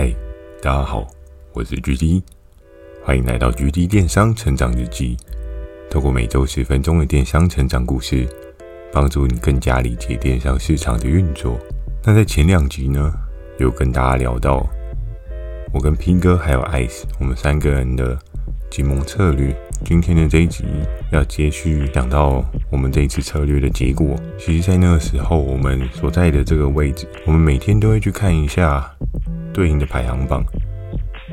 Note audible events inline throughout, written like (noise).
嗨，大家好，我是 GD，欢迎来到 GD 电商成长日记。透过每周十分钟的电商成长故事，帮助你更加理解电商市场的运作。那在前两集呢，有跟大家聊到我跟 P 哥还有 Ice 我们三个人的结盟策略。今天的这一集要接续讲到我们这一次策略的结果。其实，在那个时候，我们所在的这个位置，我们每天都会去看一下。对应的排行榜，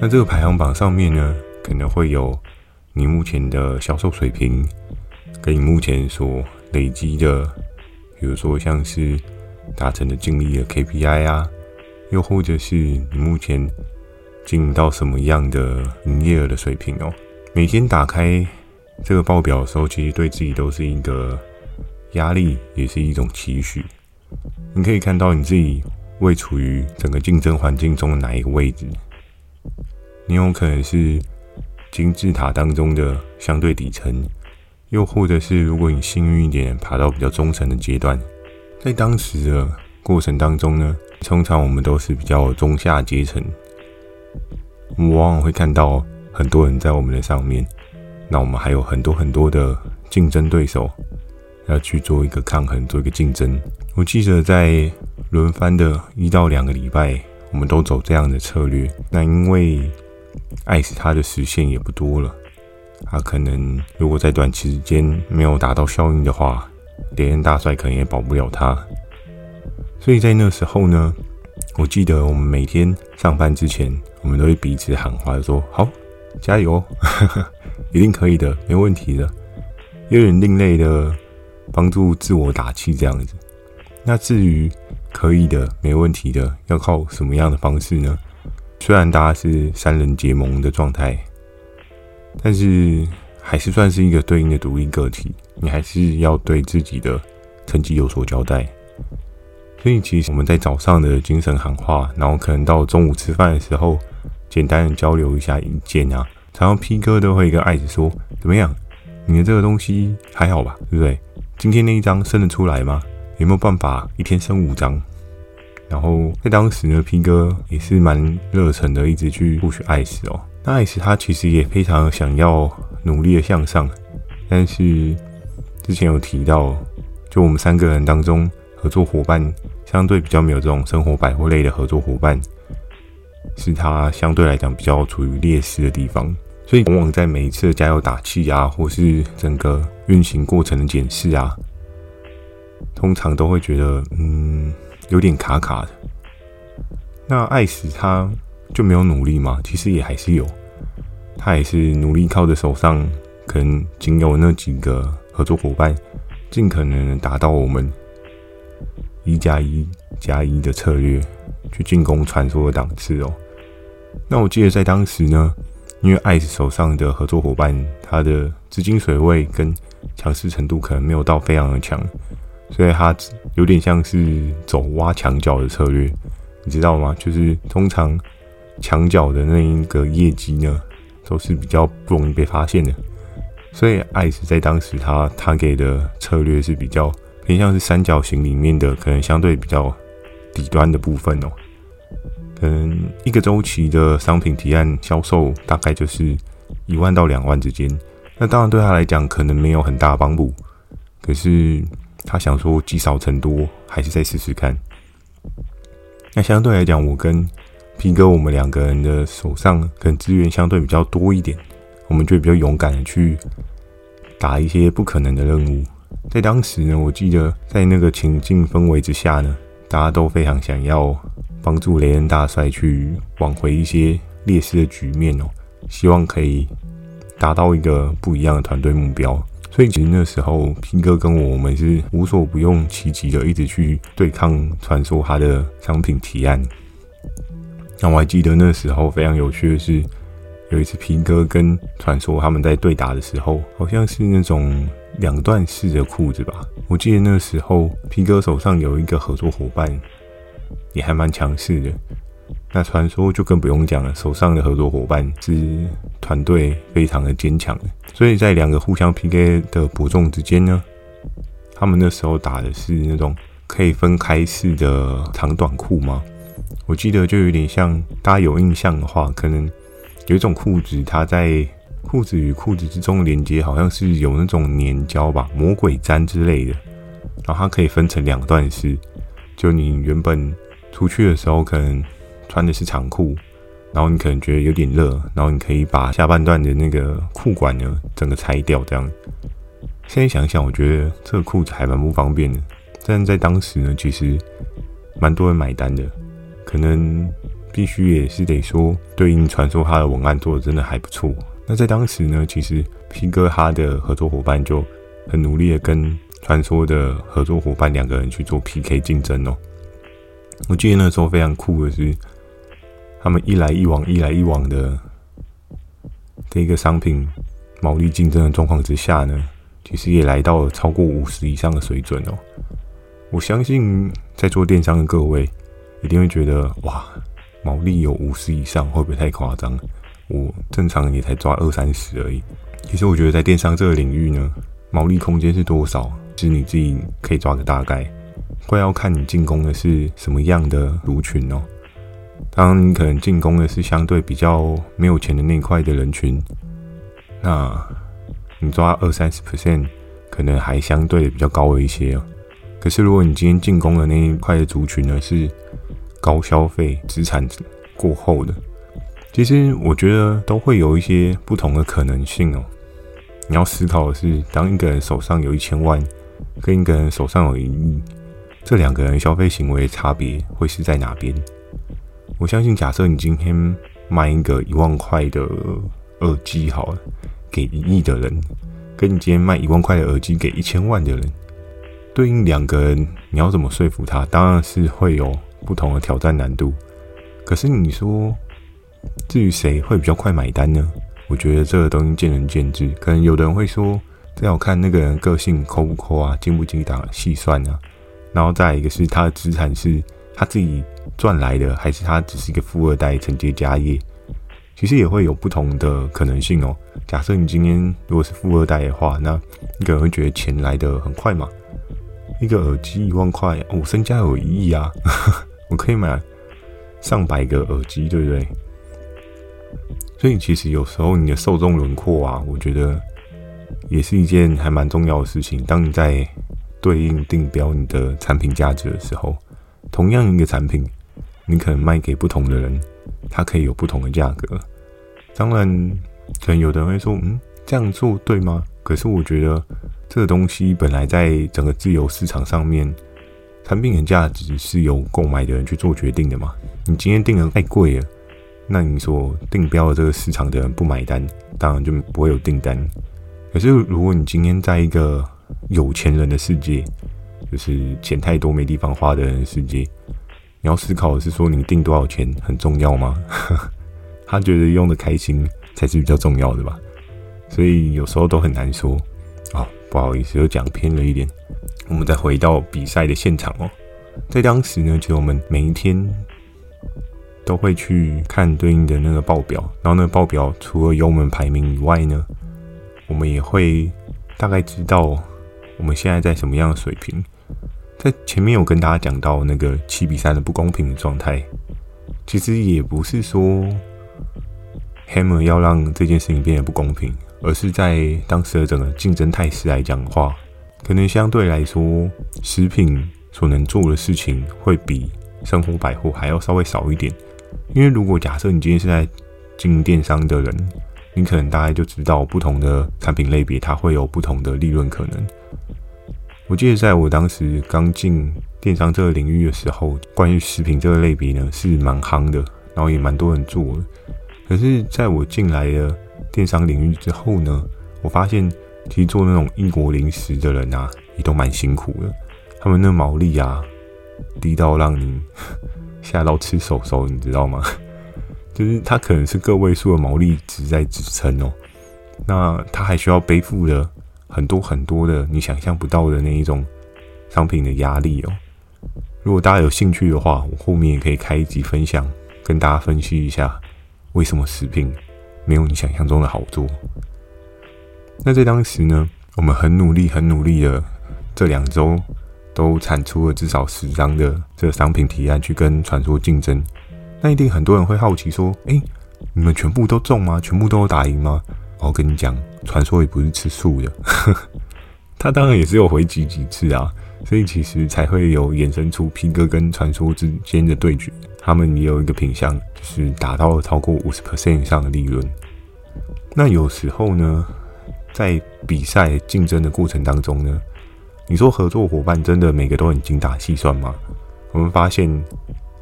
那这个排行榜上面呢，可能会有你目前的销售水平，跟你目前所累积的，比如说像是达成的净利的 KPI 啊，又或者是你目前经营到什么样的营业额的水平哦。每天打开这个报表的时候，其实对自己都是一个压力，也是一种期许。你可以看到你自己。位处于整个竞争环境中的哪一个位置？你有可能是金字塔当中的相对底层，又或者是如果你幸运一点，爬到比较中层的阶段。在当时的过程当中呢，通常我们都是比较中下阶层，我们往往会看到很多人在我们的上面，那我们还有很多很多的竞争对手要去做一个抗衡，做一个竞争。我记得在。轮番的一到两个礼拜，我们都走这样的策略。那因为艾斯他的时限也不多了，他可能如果在短期间没有达到效应的话，连任大帅可能也保不了他。所以在那时候呢，我记得我们每天上班之前，我们都会彼此喊话说：“好，加油，(laughs) 一定可以的，没问题的。”有点另类的帮助自我打气这样子。那至于，可以的，没问题的。要靠什么样的方式呢？虽然大家是三人结盟的状态，但是还是算是一个对应的独立个体。你还是要对自己的成绩有所交代。所以，其实我们在早上的精神喊话，然后可能到中午吃饭的时候，简单的交流一下意见啊。常常 P 哥都会跟艾子说：“怎么样？你的这个东西还好吧？对不对？今天那一张生得出来吗？”有没有办法一天生五张？然后在当时呢，P 哥也是蛮热忱的，一直去 push 艾斯哦。那艾斯他其实也非常想要努力的向上，但是之前有提到，就我们三个人当中，合作伙伴相对比较没有这种生活百货类的合作伙伴，是他相对来讲比较处于劣势的地方。所以往往在每一次的加油打气啊，或是整个运行过程的检视啊。通常都会觉得，嗯，有点卡卡的。那艾斯他就没有努力吗？其实也还是有，他也是努力靠着手上可能仅有那几个合作伙伴，尽可能达到我们一加一加一的策略，去进攻传说的档次哦。那我记得在当时呢，因为艾斯手上的合作伙伴，他的资金水位跟强势程度可能没有到非常的强。所以它有点像是走挖墙脚的策略，你知道吗？就是通常墙角的那一个业绩呢，都是比较不容易被发现的。所以艾斯在当时他他给的策略是比较偏向是三角形里面的，可能相对比较底端的部分哦。可能一个周期的商品提案销售大概就是一万到两万之间。那当然对他来讲可能没有很大帮助，可是。他想说积少成多，还是再试试看。那相对来讲，我跟皮哥我们两个人的手上可能资源相对比较多一点，我们就比较勇敢的去打一些不可能的任务。在当时呢，我记得在那个情境氛围之下呢，大家都非常想要帮助雷恩大帅去挽回一些劣势的局面哦，希望可以达到一个不一样的团队目标。所以其实那时候，P 哥跟我，我们是无所不用其极的，一直去对抗传说他的商品提案。那我还记得那时候非常有趣的是，有一次 P 哥跟传说他们在对打的时候，好像是那种两段式的裤子吧。我记得那时候 P 哥手上有一个合作伙伴，也还蛮强势的。那传说就更不用讲了，手上的合作伙伴是团队非常的坚强的，所以在两个互相 PK 的伯仲之间呢，他们那时候打的是那种可以分开式的长短裤吗？我记得就有点像大家有印象的话，可能有一种裤子，它在裤子与裤子之中连接，好像是有那种粘胶吧，魔鬼粘之类的。然后它可以分成两段式，就你原本出去的时候，可能穿的是长裤，然后你可能觉得有点热，然后你可以把下半段的那个裤管呢，整个拆掉，这样。现在想想，我觉得这个裤子还蛮不方便的，但在当时呢，其实蛮多人买单的。可能必须也是得说，对应传说他的文案做的真的还不错。那在当时呢，其实 P 哥他的合作伙伴就很努力的跟传说的合作伙伴两个人去做 PK 竞争哦。我记得那时候非常酷的是，他们一来一往、一来一往的这个商品毛利竞争的状况之下呢，其实也来到了超过五十以上的水准哦。我相信在做电商的各位。一定会觉得哇，毛利有五十以上，会不会太夸张？我正常也才抓二三十而已。其实我觉得在电商这个领域呢，毛利空间是多少，其实你自己可以抓个大概，会要看你进攻的是什么样的族群哦。当，你可能进攻的是相对比较没有钱的那一块的人群，那你抓二三十 percent，可能还相对比较高了一些哦。可是如果你今天进攻的那一块的族群呢，是高消费资产过后的，其实我觉得都会有一些不同的可能性哦。你要思考的是，当一个人手上有一千万，跟一个人手上有一亿，这两个人消费行为的差别会是在哪边？我相信，假设你今天卖一个一万块的耳机好了，给一亿的人，跟你今天卖一万块的耳机给一千万的人，对应两个人，你要怎么说服他？当然是会有。不同的挑战难度，可是你说，至于谁会比较快买单呢？我觉得这个东西见仁见智。可能有的人会说，这要看那个人个性抠不抠啊，精不精打细算啊。然后再一个是他的资产是他自己赚来的，还是他只是一个富二代承接家业？其实也会有不同的可能性哦。假设你今天如果是富二代的话，那你可能会觉得钱来的很快嘛。一个耳机一万块，我身家有一亿啊。(laughs) 我可以买上百个耳机，对不对？所以其实有时候你的受众轮廓啊，我觉得也是一件还蛮重要的事情。当你在对应定标你的产品价值的时候，同样一个产品，你可能卖给不同的人，它可以有不同的价格。当然，可能有的人会说：“嗯，这样做对吗？”可是我觉得这个东西本来在整个自由市场上面。产品的价值是由购买的人去做决定的嘛？你今天定的太贵了，那你说定标的这个市场的人不买单，当然就不会有订单。可是如果你今天在一个有钱人的世界，就是钱太多没地方花的人世界，你要思考的是说，你定多少钱很重要吗？(laughs) 他觉得用的开心才是比较重要的吧？所以有时候都很难说。啊，不好意思，又讲偏了一点。我们再回到比赛的现场哦，在当时呢，其实我们每一天都会去看对应的那个报表，然后那个报表除了有我们排名以外呢，我们也会大概知道我们现在在什么样的水平。在前面有跟大家讲到那个七比三的不公平的状态，其实也不是说 Hammer 要让这件事情变得不公平，而是在当时的整个竞争态势来讲的话。可能相对来说，食品所能做的事情会比生活百货还要稍微少一点。因为如果假设你今天是在经营电商的人，你可能大概就知道不同的产品类别它会有不同的利润可能。我记得在我当时刚进电商这个领域的时候，关于食品这个类别呢是蛮夯的，然后也蛮多人做的。可是在我进来了电商领域之后呢，我发现。其实做那种异国零食的人啊，也都蛮辛苦的。他们那毛利啊，低到让你 (laughs) 吓到吃手手，你知道吗？(laughs) 就是他可能是个位数的毛利值在支撑哦。那他还需要背负的很多很多的你想象不到的那一种商品的压力哦。如果大家有兴趣的话，我后面也可以开一集分享，跟大家分析一下为什么食品没有你想象中的好做。那在当时呢，我们很努力、很努力的这两周都产出了至少十张的这个商品提案去跟传说竞争。那一定很多人会好奇说：“诶，你们全部都中吗？全部都打赢吗？”我跟你讲，传说也不是吃素的，(laughs) 他当然也是有回击几次啊，所以其实才会有衍生出皮哥跟传说之间的对决。他们也有一个品相，就是达到了超过五十 percent 以上的利润。那有时候呢，在比赛竞争的过程当中呢，你说合作伙伴真的每个都很精打细算吗？我们发现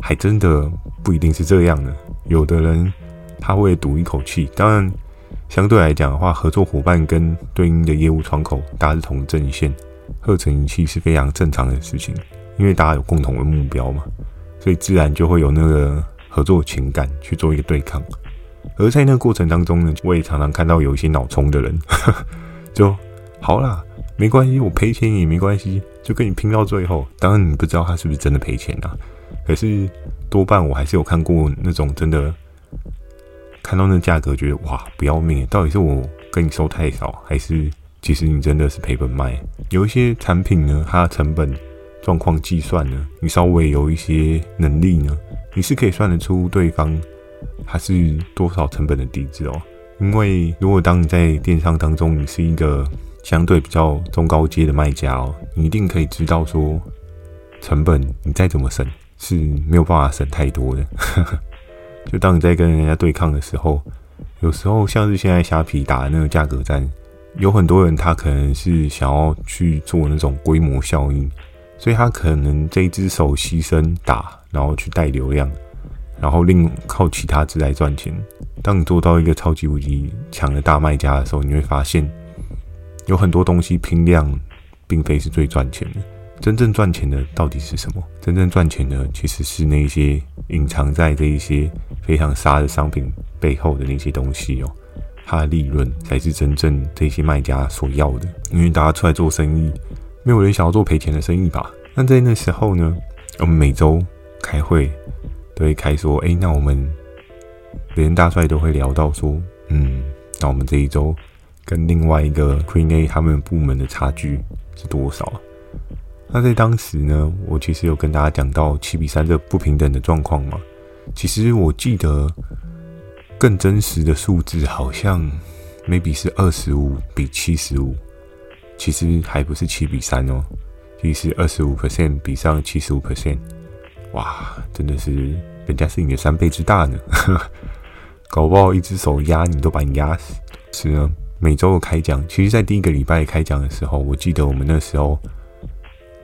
还真的不一定是这样的。有的人他会赌一口气，当然相对来讲的话，合作伙伴跟对应的业务窗口大家是同阵线，合成一气是非常正常的事情，因为大家有共同的目标嘛。所以自然就会有那个合作情感去做一个对抗，而在那个过程当中呢，我也常常看到有一些脑冲的人，(laughs) 就好啦，没关系，我赔钱也没关系，就跟你拼到最后。当然你不知道他是不是真的赔钱啊，可是多半我还是有看过那种真的看到那价格觉得哇不要命，到底是我跟你收太少，还是其实你真的是赔本卖？有一些产品呢，它的成本。状况计算呢，你稍微有一些能力呢，你是可以算得出对方他是多少成本的底子哦。因为如果当你在电商当中，你是一个相对比较中高阶的卖家哦，你一定可以知道说，成本你再怎么省是没有办法省太多的。就当你在跟人家对抗的时候，有时候像是现在虾皮打的那个价格战，有很多人他可能是想要去做那种规模效应。所以他可能这一只手牺牲打，然后去带流量，然后另靠其他支来赚钱。当你做到一个超级无敌强的大卖家的时候，你会发现有很多东西拼量并非是最赚钱的。真正赚钱的到底是什么？真正赚钱的其实是那些隐藏在这一些非常杀的商品背后的那些东西哦。它的利润才是真正这些卖家所要的。因为大家出来做生意。没有人想要做赔钱的生意吧？那在那时候呢，我们每周开会都会开说，哎，那我们连大帅都会聊到说，嗯，那我们这一周跟另外一个 Queen A 他们部门的差距是多少？那在当时呢，我其实有跟大家讲到七比三这不平等的状况嘛。其实我记得更真实的数字好像 maybe 是二十五比七十五。其实还不是七比三哦，其实二十五 percent 比上七十五 percent，哇，真的是人家是你的三倍之大呢，(laughs) 搞不好一只手压你都把你压死。是啊，每周的开奖，其实在第一个礼拜开奖的时候，我记得我们那时候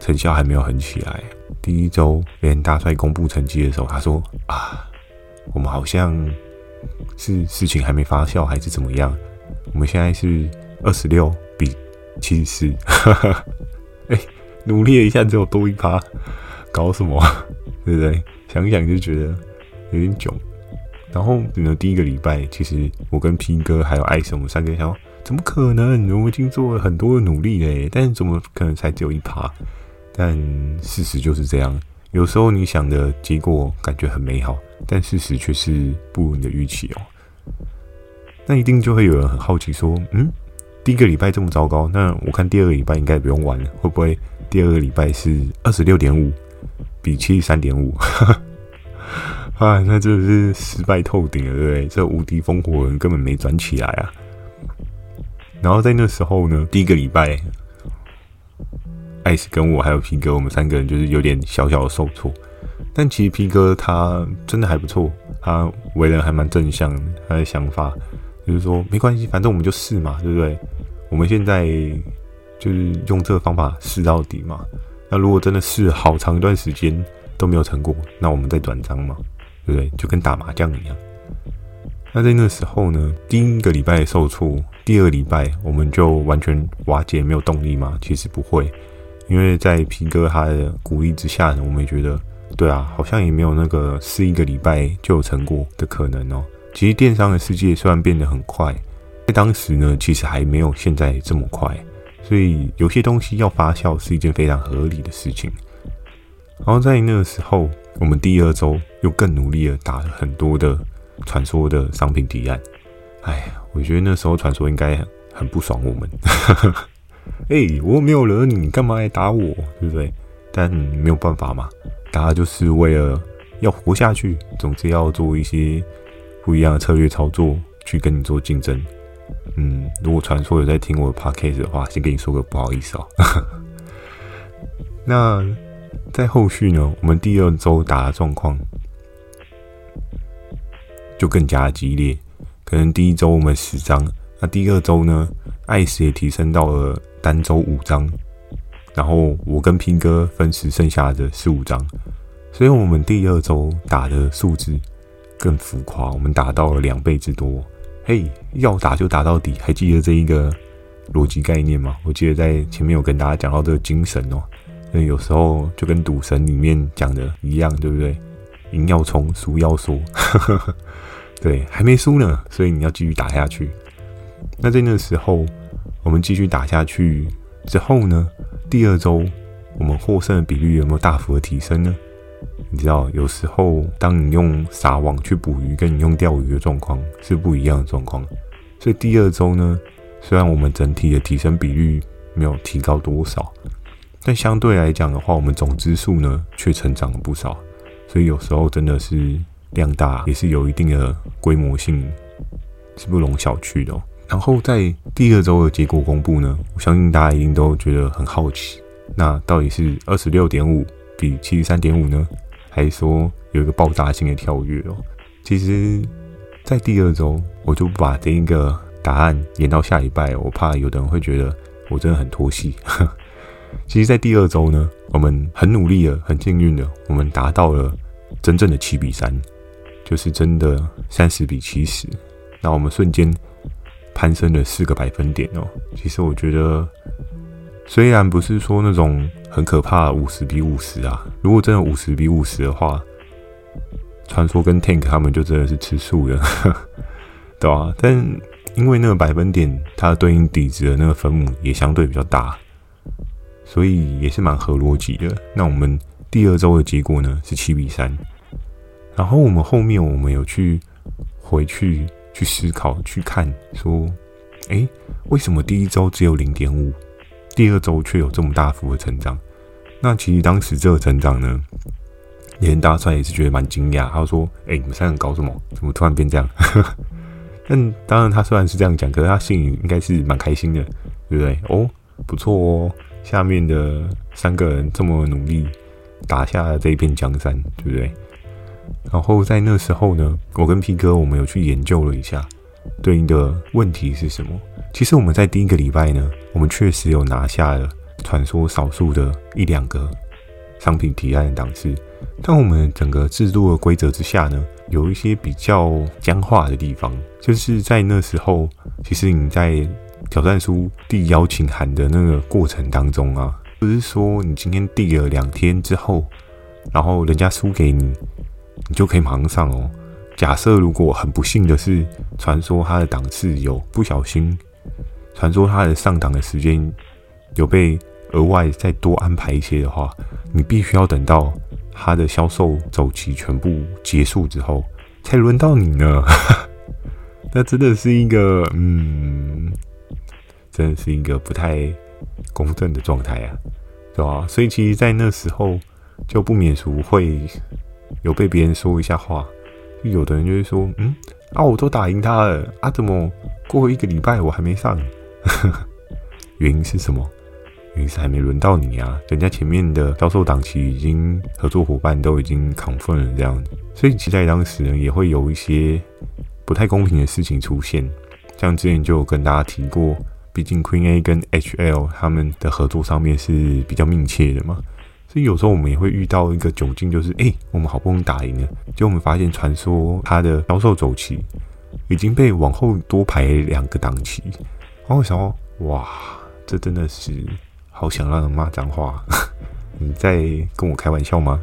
成效还没有很起来。第一周连大帅公布成绩的时候，他说啊，我们好像是事情还没发酵，还是怎么样？我们现在是二十六比。其实，哎，努力了一下只有多一趴，搞什么？(laughs) 对不对？想想就觉得有点囧。然后，呢，第一个礼拜，其实我跟 P 哥还有艾神，我们三个人想，怎么可能？我们已经做了很多的努力嘞，但是怎么可能才只有一趴？但事实就是这样。有时候你想的结果感觉很美好，但事实却是不如你的预期哦。那一定就会有人很好奇说，嗯？第一个礼拜这么糟糕，那我看第二个礼拜应该不用玩了，会不会第二个礼拜是二十六点五比七十三点五？(laughs) 啊，那真的是失败透顶了，对不对？这无敌风火轮根本没转起来啊！然后在那时候呢，第一个礼拜，艾斯跟我还有皮哥，我们三个人就是有点小小的受挫，但其实皮哥他真的还不错，他为人还蛮正向，他的想法。就是说没关系，反正我们就试嘛，对不对？我们现在就是用这个方法试到底嘛。那如果真的试好长一段时间都没有成果，那我们再转账嘛，对不对？就跟打麻将一样。那在那时候呢，第一个礼拜受挫，第二个礼拜我们就完全瓦解，没有动力嘛？其实不会，因为在皮哥他的鼓励之下呢，我们也觉得对啊，好像也没有那个试一个礼拜就有成果的可能哦。其实电商的世界虽然变得很快，在当时呢，其实还没有现在这么快，所以有些东西要发酵是一件非常合理的事情。然后在那个时候，我们第二周又更努力的打了很多的传说的商品提案。哎呀，我觉得那时候传说应该很不爽我们。哎，我没有惹你，干嘛来打我？对不对？但没有办法嘛，大家就是为了要活下去，总之要做一些不一样的策略操作去跟你做竞争。嗯，如果传说有在听我的 podcast 的话，先跟你说个不好意思哦。(laughs) 那在后续呢，我们第二周打的状况就更加激烈。可能第一周我们十张，那第二周呢，艾斯也提升到了单周五张，然后我跟拼哥分时剩下的十五张，所以我们第二周打的数字更浮夸，我们打到了两倍之多。嘿，要打就打到底，还记得这一个逻辑概念吗？我记得在前面有跟大家讲到这个精神哦。那有时候就跟赌神里面讲的一样，对不对？赢要冲，输要说。(laughs) 对，还没输呢，所以你要继续打下去。那在那个时候，我们继续打下去之后呢，第二周我们获胜的比率有没有大幅的提升呢？你知道，有时候当你用撒网去捕鱼，跟你用钓鱼的状况是不一样的状况。所以第二周呢，虽然我们整体的提升比率没有提高多少，但相对来讲的话，我们总支数呢却成长了不少。所以有时候真的是量大，也是有一定的规模性，是不容小觑的。然后在第二周的结果公布呢，我相信大家一定都觉得很好奇，那到底是二十六点五比七十三点五呢？还是说有一个爆炸性的跳跃哦？其实，在第二周我就不把这一个答案延到下礼拜，我怕有的人会觉得我真的很拖戏。(laughs) 其实，在第二周呢，我们很努力的、很幸运的，我们达到了真正的七比三，就是真的三十比七十。那我们瞬间。攀升了四个百分点哦。其实我觉得，虽然不是说那种很可怕五十比五十啊，如果真的五十比五十的话，传说跟 Tank 他们就真的是吃素的，(laughs) 对吧？但因为那个百分点，它对应底值的那个分母也相对比较大，所以也是蛮合逻辑的。那我们第二周的结果呢是七比三，然后我们后面我们有去回去。去思考，去看，说，哎，为什么第一周只有零点五，第二周却有这么大幅的成长？那其实当时这个成长呢，连大帅也是觉得蛮惊讶。他说：“哎，你们三个搞什么？怎么突然变这样？” (laughs) 但当然，他虽然是这样讲，可是他心里应该是蛮开心的，对不对？哦，不错哦，下面的三个人这么努力，打下了这一片江山，对不对？然后在那时候呢，我跟 P 哥我们有去研究了一下，对应的问题是什么？其实我们在第一个礼拜呢，我们确实有拿下了传说少数的一两个商品提案的档次，但我们整个制度的规则之下呢，有一些比较僵化的地方，就是在那时候，其实你在挑战书递邀请函的那个过程当中啊，不是说你今天递了两天之后，然后人家输给你。你就可以马上上哦。假设如果很不幸的是，传说他的档次有不小心，传说他的上档的时间有被额外再多安排一些的话，你必须要等到他的销售周期全部结束之后，才轮到你呢。(laughs) 那真的是一个，嗯，真的是一个不太公正的状态啊，对吧？所以其实，在那时候就不免俗会。有被别人说一下话，有的人就会说：“嗯，啊，我都打赢他了，啊，怎么过一个礼拜我还没上？(laughs) 原因是什么？原因是还没轮到你啊！人家前面的销售档期已经合作伙伴都已经 confirm 了，这样，所以期待当时呢，也会有一些不太公平的事情出现。像之前就有跟大家提过，毕竟 Queen A 跟 HL 他们的合作上面是比较密切的嘛。”所以有时候我们也会遇到一个窘境，就是哎、我们好不容易打赢了，结果我们发现传说它的销售周期已经被往后多排两个档期。然后我想说，哇，这真的是好想让人骂脏话！(laughs) 你在跟我开玩笑吗？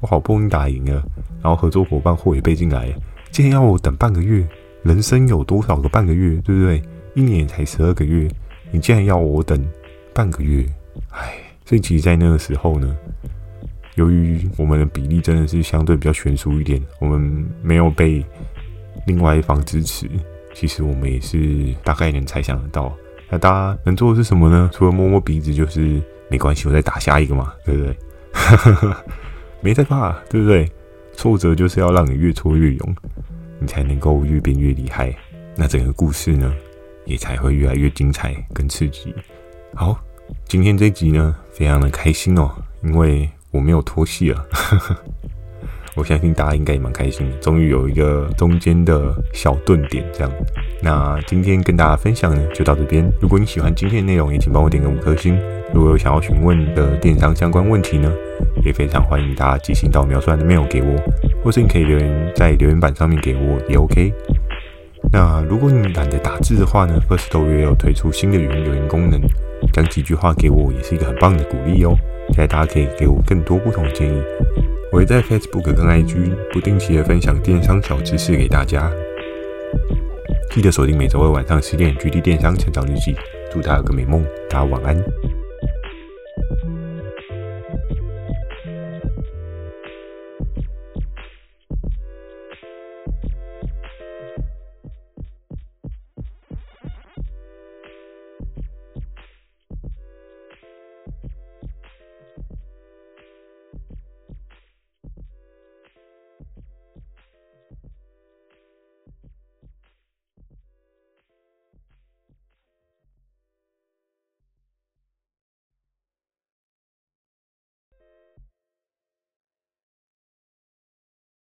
我好不容易打赢了，然后合作伙伴货也备进来，竟然要我等半个月？人生有多少个半个月，对不对？一年才十二个月，你竟然要我等半个月？唉。所以其实，在那个时候呢，由于我们的比例真的是相对比较悬殊一点，我们没有被另外一方支持。其实我们也是大概能猜想得到，那大家能做的是什么呢？除了摸摸鼻子，就是没关系，我再打下一个嘛，对不对？(laughs) 没在怕，对不对？挫折就是要让你越挫越勇，你才能够越变越厉害。那整个故事呢，也才会越来越精彩跟刺激。好，今天这集呢，非常的开心哦，因为我没有拖戏了。(laughs) 我相信大家应该也蛮开心的，终于有一个中间的小顿点这样。那今天跟大家分享呢，就到这边。如果你喜欢今天的内容，也请帮我点个五颗星。如果有想要询问的电商相关问题呢，也非常欢迎大家寄信到描述栏的 mail 给我，或是你可以留言在留言板上面给我也 OK。那如果你懒得打字的话呢，Firstory 也有推出新的语音留言功能，讲几句话给我也是一个很棒的鼓励哦。期待大家可以给我更多不同的建议。我会在 Facebook 跟 IG 不定期的分享电商小知识给大家，记得锁定每周二晚上十点《GD 电商成长日记》，祝大家有个美梦，大家晚安。